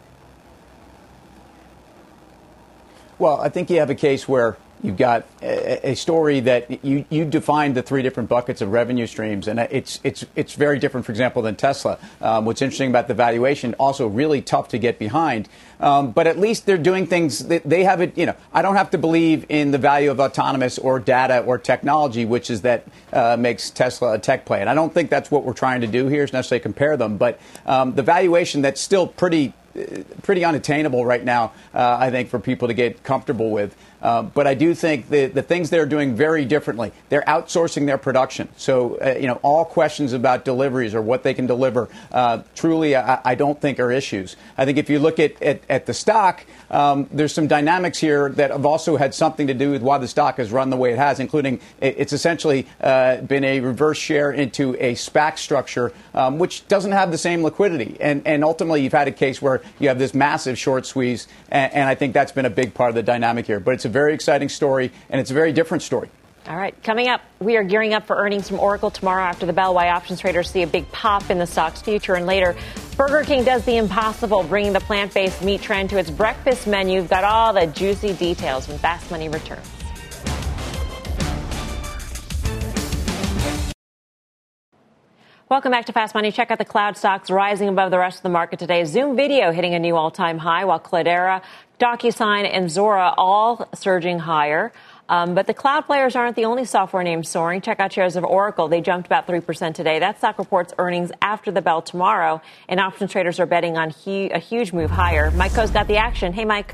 Speaker 5: Well, I think you have a case where You've got a, story that you, you defined the three different buckets of revenue streams, and it's, it's, it's very different, for example, than Tesla. Um, what's interesting about the valuation, also really tough to get behind. Um, but at least they're doing things that they have it, you know, I don't have to believe in the value of autonomous or data or technology, which is that uh, makes Tesla a tech play. And I don't think that's what we're trying to do here is necessarily compare them. But um, the valuation that's still pretty pretty unattainable right now, uh, I think, for people to get comfortable with. Uh, but I do think the, the things they're doing very differently. They're outsourcing their production. So, uh, you know, all questions about deliveries or what they can deliver, uh, truly, I, I, don't think are issues. I think if you look at, at, at the stock, um, there's some dynamics here that have also had something to do with why the stock has run the way it has, including it's essentially uh, been a reverse share into a SPAC structure, um, which doesn't have the same liquidity. And, and ultimately, you've had a case where you have this massive short squeeze, and, and I think that's been a big part of the dynamic here. But it's a very exciting story, and it's a very different story.
Speaker 1: All right, coming up, we are gearing up for earnings from Oracle tomorrow after the bell. Why options traders see a big pop in the stock's future. And later, Burger King does the impossible, bringing the plant based meat trend to its breakfast menu. We've got all the juicy details when Fast Money returns. Welcome back to Fast Money. Check out the cloud stocks rising above the rest of the market today. Zoom Video hitting a new all-time high, while Cloudera, DocuSign, and Zuora all surging higher. Um, but the cloud players aren't the only software names soaring. Check out shares of Oracle. They jumped about 3% today. That stock reports earnings after the bell tomorrow, and options traders are betting on hu- a huge move higher. Mike Khouw's got the action. Hey, Mike.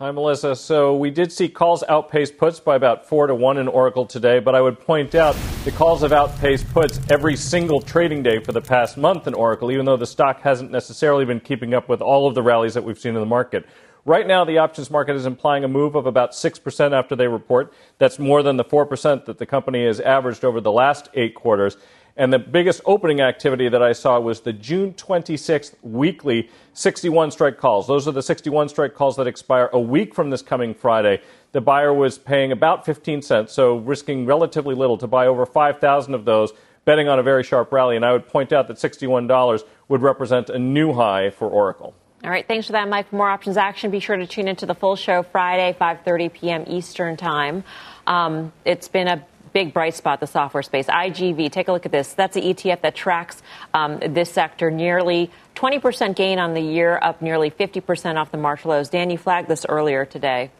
Speaker 11: Hi, Melissa. So we did see calls outpace puts by about four to one in Oracle today, but I would point out the calls have outpaced puts every single trading day for the past month in Oracle, even though the stock hasn't necessarily been keeping up with all of the rallies that we've seen in the market. Right now, the options market is implying a move of about 6% after they report. That's more than the 4% that the company has averaged over the last eight quarters. And the biggest opening activity that I saw was the June 26th weekly 61 strike calls. Those are the 61 strike calls that expire a week from this coming Friday. The buyer was paying about 15 cents, so risking relatively little to buy over 5,000 of those, betting on a very sharp rally. And I would point out that $61 would represent a new high for Oracle.
Speaker 1: All right, thanks for that, Mike. For more options action, be sure to tune into the full show Friday, 5:30 p.m. Eastern Time. Um, it's been a big bright spot, the software space. IGV, take a look at this. That's the ETF that tracks um, this sector. Nearly 20% gain on the year, up nearly 50% off the March lows. Dan, you flagged this earlier today.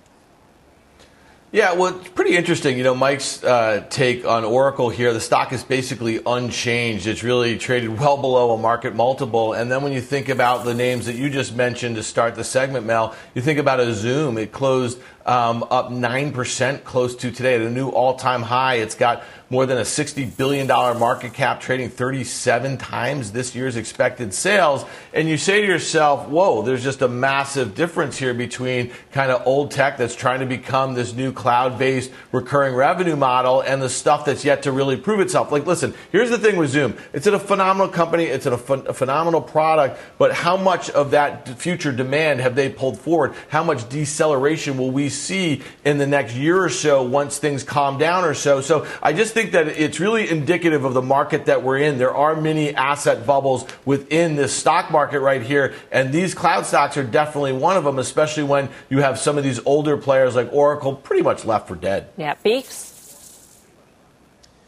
Speaker 4: Yeah, well, it's pretty interesting. You know, Mike's uh, take on Oracle here. The stock is basically unchanged. It's really traded well below a market multiple. And then when you think about the names that you just mentioned to start the segment, Mel, you think about a Zoom. It closed um, up 9% close to today at a new all time high. It's got more than a $60 billion market cap, trading 37 times this year's expected sales. And you say to yourself, whoa, there's just a massive difference here between kind of old tech that's trying to become this new cloud based recurring revenue model and the stuff that's yet to really prove itself. Like, listen, here's the thing with Zoom it's a phenomenal company, it's a, ph- a phenomenal product, but how much of that future demand have they pulled forward? How much deceleration will we see in the next year or so once things calm down or so? So I just think think that it's really indicative of the market that we're in. There are many asset bubbles within this stock market right here, and these cloud stocks are definitely one of them, especially when you have some of these older players like Oracle pretty much left for dead.
Speaker 1: Yeah, Beeks.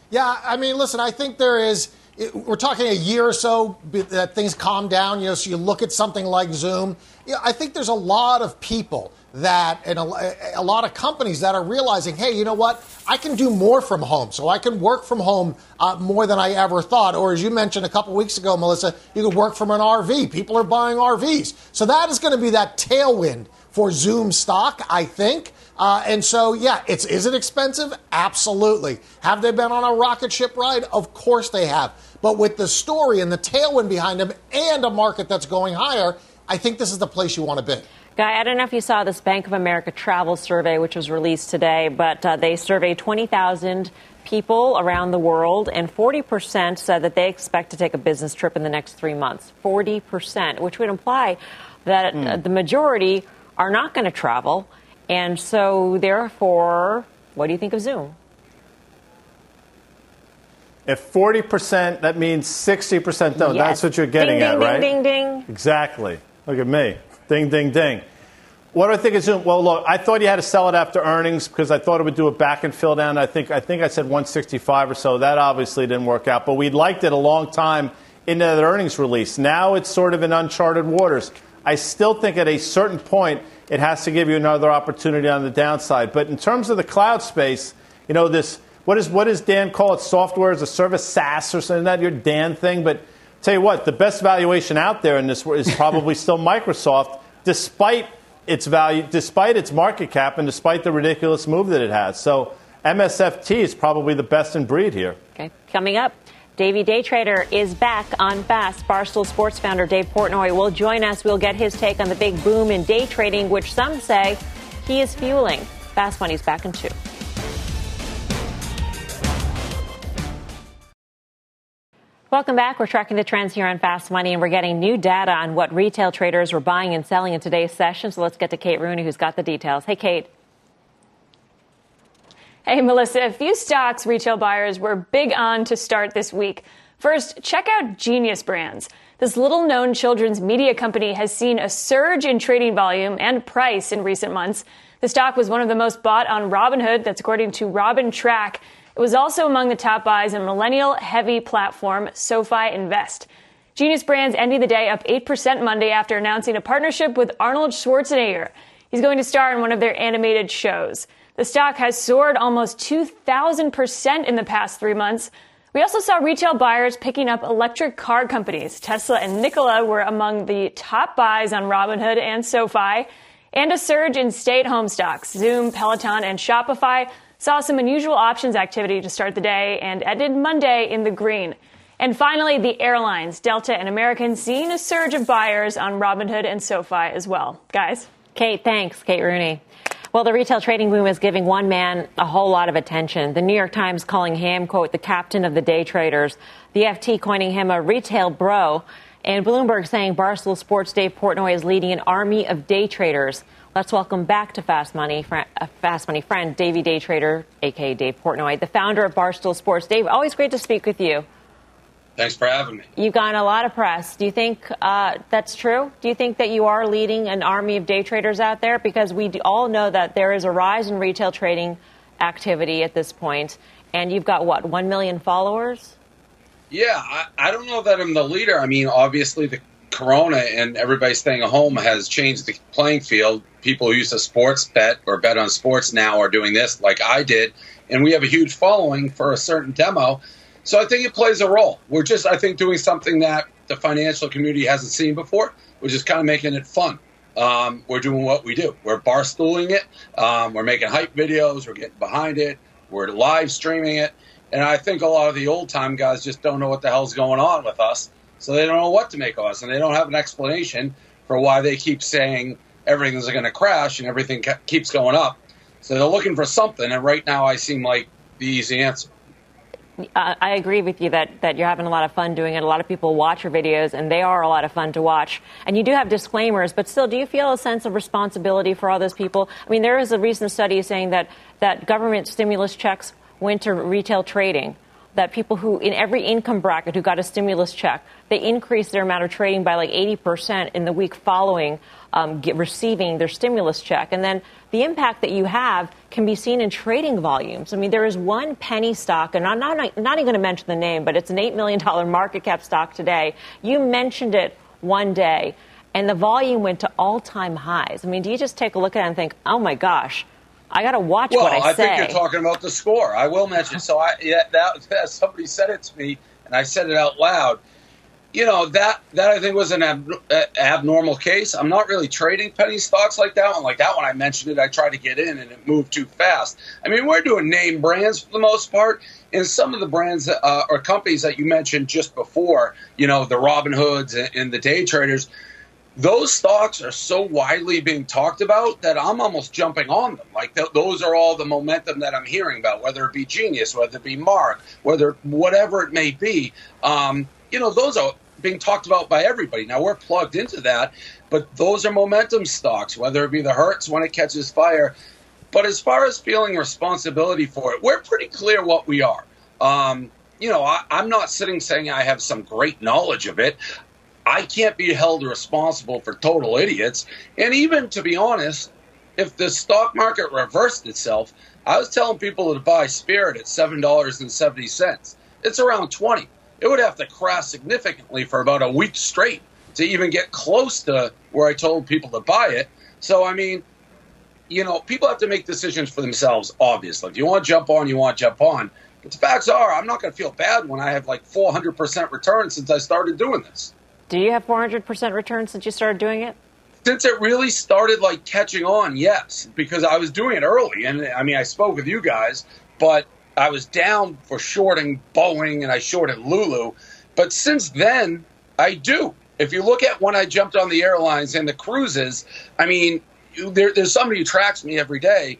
Speaker 3: Yeah, I mean, listen, I think there is. We're talking a year or so that things calm down. You know, so you look at something like Zoom. You know, I think there's a lot of people that and a, a, lot of companies that are realizing, hey, you know what? I can do more from home, so I can work from home uh, more than I ever thought. Or as you mentioned a couple weeks ago, Melissa, you could work from an RV. People are buying RVs, so that is going to be that tailwind for Zoom stock, I think. Uh, and so, yeah, it's is it expensive? Absolutely. Have they been on a rocket ship ride? Of course they have. But with the story and the tailwind behind them, and a market that's going higher, I think this is the place you want to be.
Speaker 1: Guy, I don't know if you saw this Bank of America travel survey, which was released today, but uh, they surveyed 20,000 people around the world, and 40% said that they expect to take a business trip in the next three months. 40%, which would imply that mm. the majority are not going to travel. And so, therefore, what do you think of Zoom?
Speaker 2: If 40%, that means 60% don't. Yes. That's what you're getting
Speaker 1: ding, ding,
Speaker 2: at,
Speaker 1: ding,
Speaker 2: right?
Speaker 1: Ding, ding, ding.
Speaker 2: Exactly. Look at me. Ding, ding, ding. What do I think is well? Look, I thought you had to sell it after earnings because I thought it would do a back and fill down. I think I think I said 165 or so. That obviously didn't work out, but we liked it a long time into that earnings release. Now it's sort of in uncharted waters. I still think at a certain point it has to give you another opportunity on the downside. But in terms of the cloud space, you know this. What is what does Dan call it? Software as a service, SaaS or something. That your Dan thing, but Tell you what, the best valuation out there in this is probably still Microsoft, despite its value, despite its market cap, and despite the ridiculous move that it has. So MSFT is probably the best in breed here.
Speaker 1: Okay, coming up. Davey Day Trader is back on Fast. Barstool Sports founder Dave Portnoy will join us. We'll get his take on the big boom in day trading, which some say he is fueling. Fast Money's back in two. Welcome back. We're tracking the trends here on Fast Money, and we're getting new data on what retail traders were buying and selling in today's session. So let's get to Kate Rooney, who's got the details. Hey, Kate.
Speaker 12: Hey, Melissa. A few stocks retail buyers were big on to start this week. First, check out Genius Brands. This little known children's media company has seen a surge in trading volume and price in recent months. The stock was one of the most bought on Robinhood, that's according to Robintrack. It was also among the top buys in millennial heavy platform SoFi Invest. Genius Brands ending the day up 8% Monday after announcing a partnership with Arnold Schwarzenegger. He's going to star in one of their animated shows. The stock has soared almost 2,000% in the past three months. We also saw retail buyers picking up electric car companies. Tesla and Nikola were among the top buys on Robinhood and SoFi, and a surge in stay at home stocks. Zoom, Peloton, and Shopify saw some unusual options activity to start the day and ended Monday in the green. And finally, the airlines, Delta and American, seeing a surge of buyers on Robinhood and SoFi as well. Guys?
Speaker 1: Kate, thanks. Kate Rooney. Well, the retail trading boom is giving one man a whole lot of attention. The New York Times calling him, quote, the captain of the day traders. The FT coining him a retail bro. And Bloomberg saying Barstool Sports Dave Portnoy is leading an army of day traders. Let's welcome back to Fast Money, uh, Fast Money friend, Davey Day Trader, aka Dave Portnoy, the founder of Barstool Sports. Dave, always great to speak with you.
Speaker 13: Thanks for having me.
Speaker 1: You've gotten a lot of press. Do you think uh, that's true? Do you think that you are leading an army of day traders out there? Because we all know that there is a rise in retail trading activity at this point, and you've got what, 1 million followers?
Speaker 13: Yeah, I, I don't know that I'm the leader. I mean, obviously, the corona and everybody staying at home has changed the playing field. People who used to sports bet or bet on sports now are doing this like I did. And we have a huge following for a certain demo so I think it plays a role. We're just, I think, doing something that the financial community hasn't seen before, which is kind of making it fun. Um, we're doing what we do. We're barstooling it. Um, we're making hype videos. We're getting behind it. We're live streaming it. And I think a lot of the old time guys just don't know what the hell's going on with us. So they don't know what to make of us. And they don't have an explanation for why they keep saying everything's going to crash and everything keeps going up. So they're looking for something. And right now I seem like the easy answer.
Speaker 1: I agree with you that, that you're having a lot of fun doing it. A lot of people watch your videos, and they are a lot of fun to watch. And you do have disclaimers, but still, do you feel a sense of responsibility for all those people? I mean, there is a recent study saying that, that government stimulus checks went to retail trading that people who in every income bracket who got a stimulus check, they increased their amount of trading by like 80% in the week following um, receiving their stimulus check. And then the impact that you have can be seen in trading volumes. I mean, there is one penny stock, and I'm not, not, not even going to mention the name, but it's an $8 million market cap stock today. You mentioned it one day, and the volume went to all time highs. I mean, do you just take a look at it and think, oh my gosh, I got to watch
Speaker 13: well,
Speaker 1: what I,
Speaker 13: I
Speaker 1: say.
Speaker 13: I think you're talking about the score. I will mention. So I yeah, that, that somebody said it to me, and I said it out loud. You know that that I think was an ab, uh, abnormal case. I'm not really trading penny stocks like that one. Like that one, I mentioned it. I tried to get in, and it moved too fast. I mean, we're doing name brands for the most part, and some of the brands uh, or companies that you mentioned just before, you know, the Robin Hoods and, and the day traders those stocks are so widely being talked about that I'm almost jumping on them. Like th- those are all the momentum that I'm hearing about, whether it be Genius, whether it be Mark, whether whatever it may be. Um, you know, those are being talked about by everybody. Now we're plugged into that, but those are momentum stocks, whether it be the Hertz when it catches fire. But as far as feeling responsibility for it, we're pretty clear what we are. Um, you know, I, am not sitting saying I have some great knowledge of it. I can't be held responsible for total idiots. And even to be honest, if the stock market reversed itself, I was telling people to buy Spirit at seven dollars and seventy cents. It's around twenty. It would have to crash significantly for about a week straight to even get close to where I told people to buy it. So I mean, you know, people have to make decisions for themselves. Obviously, if you want to jump on, you want to jump on. But the facts are, I'm not going to feel bad when I have like 400% return since I started doing this.
Speaker 1: Do you have 400% return since you started doing it?
Speaker 13: Since it really started like catching on, yes, because I was doing it early. And I mean, I spoke with you guys, but I was down for shorting Boeing and I shorted Lulu. But since then, I do. If you look at when I jumped on the airlines and the cruises, I mean, there, there's somebody who tracks me every day.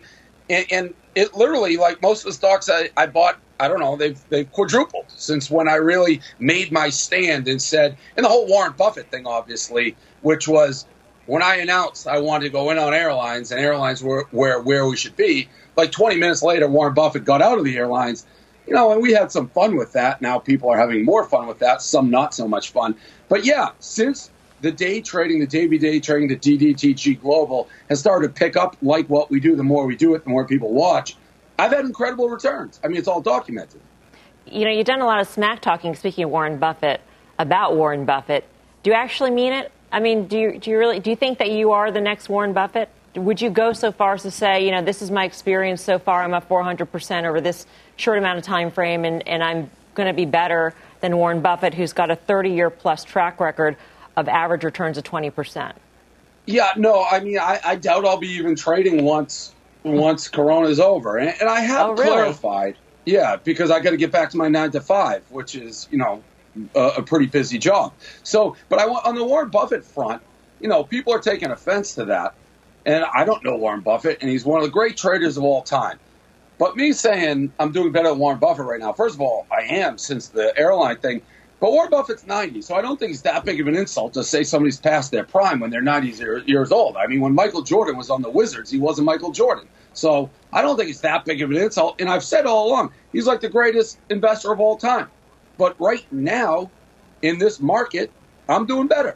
Speaker 13: And, and, it literally, like most of the stocks I, I bought I don't know, they've they've quadrupled since when I really made my stand and said, and the whole Warren Buffett thing, obviously, which was when I announced I wanted to go in on airlines and airlines were where where we should be. Like 20 minutes later, Warren Buffett got out of the airlines, you know, and we had some fun with that. Now people are having more fun with that, some not so much fun. But yeah, since the day trading, the Davey day trading, the DDTG Global has started to pick up like what we do. The more we do it, the more people watch I've had incredible returns. I mean, it's all documented.
Speaker 1: You know, you've done a lot of smack talking, speaking of Warren Buffett, about Warren Buffett. Do you actually mean it? I mean, do you, do you really do you think that you are the next Warren Buffett? would you go so far as to say, you know, this is my experience so far, I'm up 400% over this short amount of time frame, and, and I'm going to be better than Warren Buffett, who's got a 30 year plus track record of average returns of 20%?
Speaker 13: Yeah, no, I mean, I, I doubt I'll be even trading once once Corona is over, and, and I have
Speaker 1: Oh, really?
Speaker 13: clarified. Yeah, because I got to get back to my nine to five, which is you know a, a pretty busy job. So, but I want on the Warren Buffett front, you know, people are taking offense to that, and I don't know Warren Buffett, and he's one of the great traders of all time. But me saying I'm doing better than Warren Buffett right now, first of all, I am since the airline thing. But Warren Buffett's 90, so I don't think it's that big of an insult to say somebody's past their prime when they're 90 years old. I mean, when Michael Jordan was on the Wizards, he wasn't Michael Jordan. So I don't think it's that big of an insult. And I've said all along, he's like the greatest investor of all time. But right now, in this market, I'm doing better.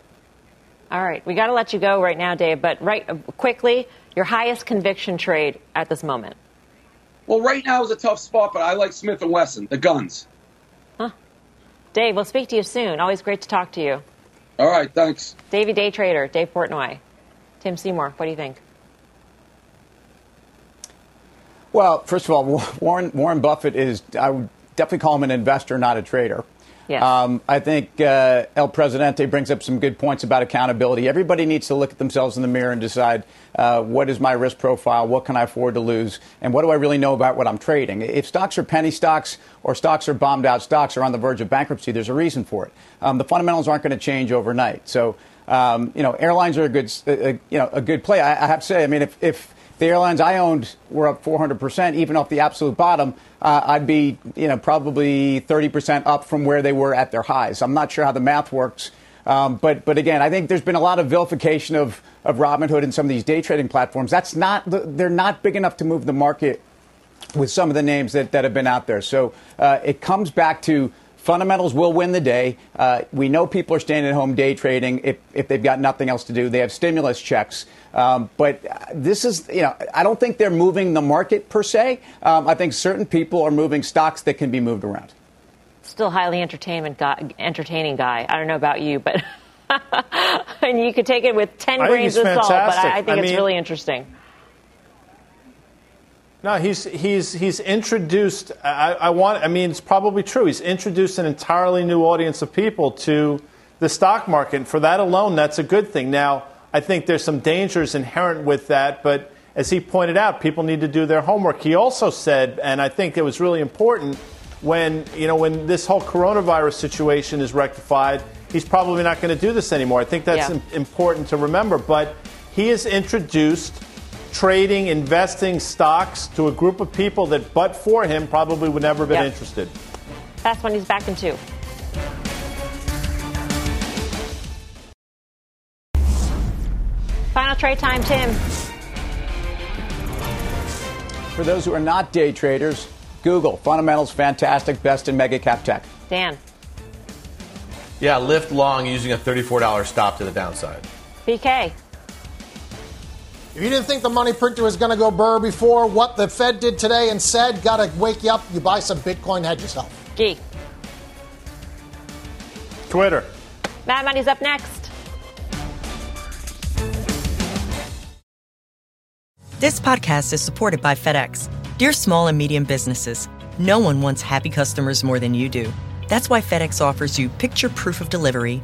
Speaker 1: All right, we got to let you go right now, Dave, but right quickly, your highest conviction trade at this moment.
Speaker 13: Well, right now is a tough spot, but I like Smith and Wesson, the guns. Huh.
Speaker 1: Dave, we'll speak to you soon. Always great to talk to you.
Speaker 13: All right, thanks.
Speaker 1: Davey Day Trader, Dave Portnoy. Tim Seymour, what do you think?
Speaker 5: Well, first of all, Warren, Warren Buffett is, I would definitely call him an investor, not a trader.
Speaker 1: Yes.
Speaker 5: Um, I think uh, El Presidente brings up some good points about accountability. Everybody needs to look at themselves in the mirror and decide uh, what is my risk profile, what can I afford to lose, and what do I really know about what I'm trading. If stocks are penny stocks or stocks are bombed out stocks or on the verge of bankruptcy, there's a reason for it. Um, the fundamentals aren't going to change overnight. So, um, you know, airlines are a good, uh, uh, you know, a good play. I, I have to say, I mean, if, if the airlines I owned were up 400%, even off the absolute bottom, uh, I'd be, you know, probably 30% up from where they were at their highs. I'm not sure how the math works. Um, but, but again, I think there's been a lot of vilification of, of Robinhood and some of these day trading platforms. That's not, they're not big enough to move the market with some of the names that, that have been out there. So uh, it comes back to fundamentals will win the day. Uh, we know people are staying at home day trading if, if they've got nothing else to do. They have stimulus checks. Um, but uh, this is, you know, I don't think they're moving the market per se. Um, I think certain people are moving stocks that can be moved around.
Speaker 1: Still highly entertainment guy, entertaining guy. I don't know about you, but and you could take it with 10
Speaker 2: I
Speaker 1: grains of salt, but. I, I think
Speaker 2: I
Speaker 1: it's
Speaker 2: mean-
Speaker 1: really interesting.
Speaker 2: No, he's he's he's introduced. I, I want. I mean, it's probably true. He's introduced an entirely new audience of people to the stock market. And for that alone, that's a good thing. Now, I think there's some dangers inherent with that, but as he pointed out, people need to do their homework. He also said, and I think it was really important when you know when this whole coronavirus situation is rectified, he's probably not going to do this anymore. I think that's
Speaker 1: Yeah.
Speaker 2: important to remember. But he has introduced trading, investing stocks to a group of people that, but for him, probably would never have been
Speaker 1: Yep.
Speaker 2: interested.
Speaker 1: That's when he's back in two. Final trade time, Tim.
Speaker 5: For those who are not day traders, Google, fundamentals fantastic, best in mega cap tech.
Speaker 1: Dan.
Speaker 4: Yeah, Lyft long using a $34 stop to the downside.
Speaker 1: BK.
Speaker 3: If you didn't think the money printer was going to go burr before what the Fed did today and said, got to wake you up. You buy some Bitcoin, hedge yourself.
Speaker 1: Gee.
Speaker 2: Twitter.
Speaker 1: Mad Money's up next.
Speaker 14: This podcast is supported by FedEx. Dear small and medium businesses, no one wants happy customers more than you do. That's why FedEx offers you picture proof of delivery,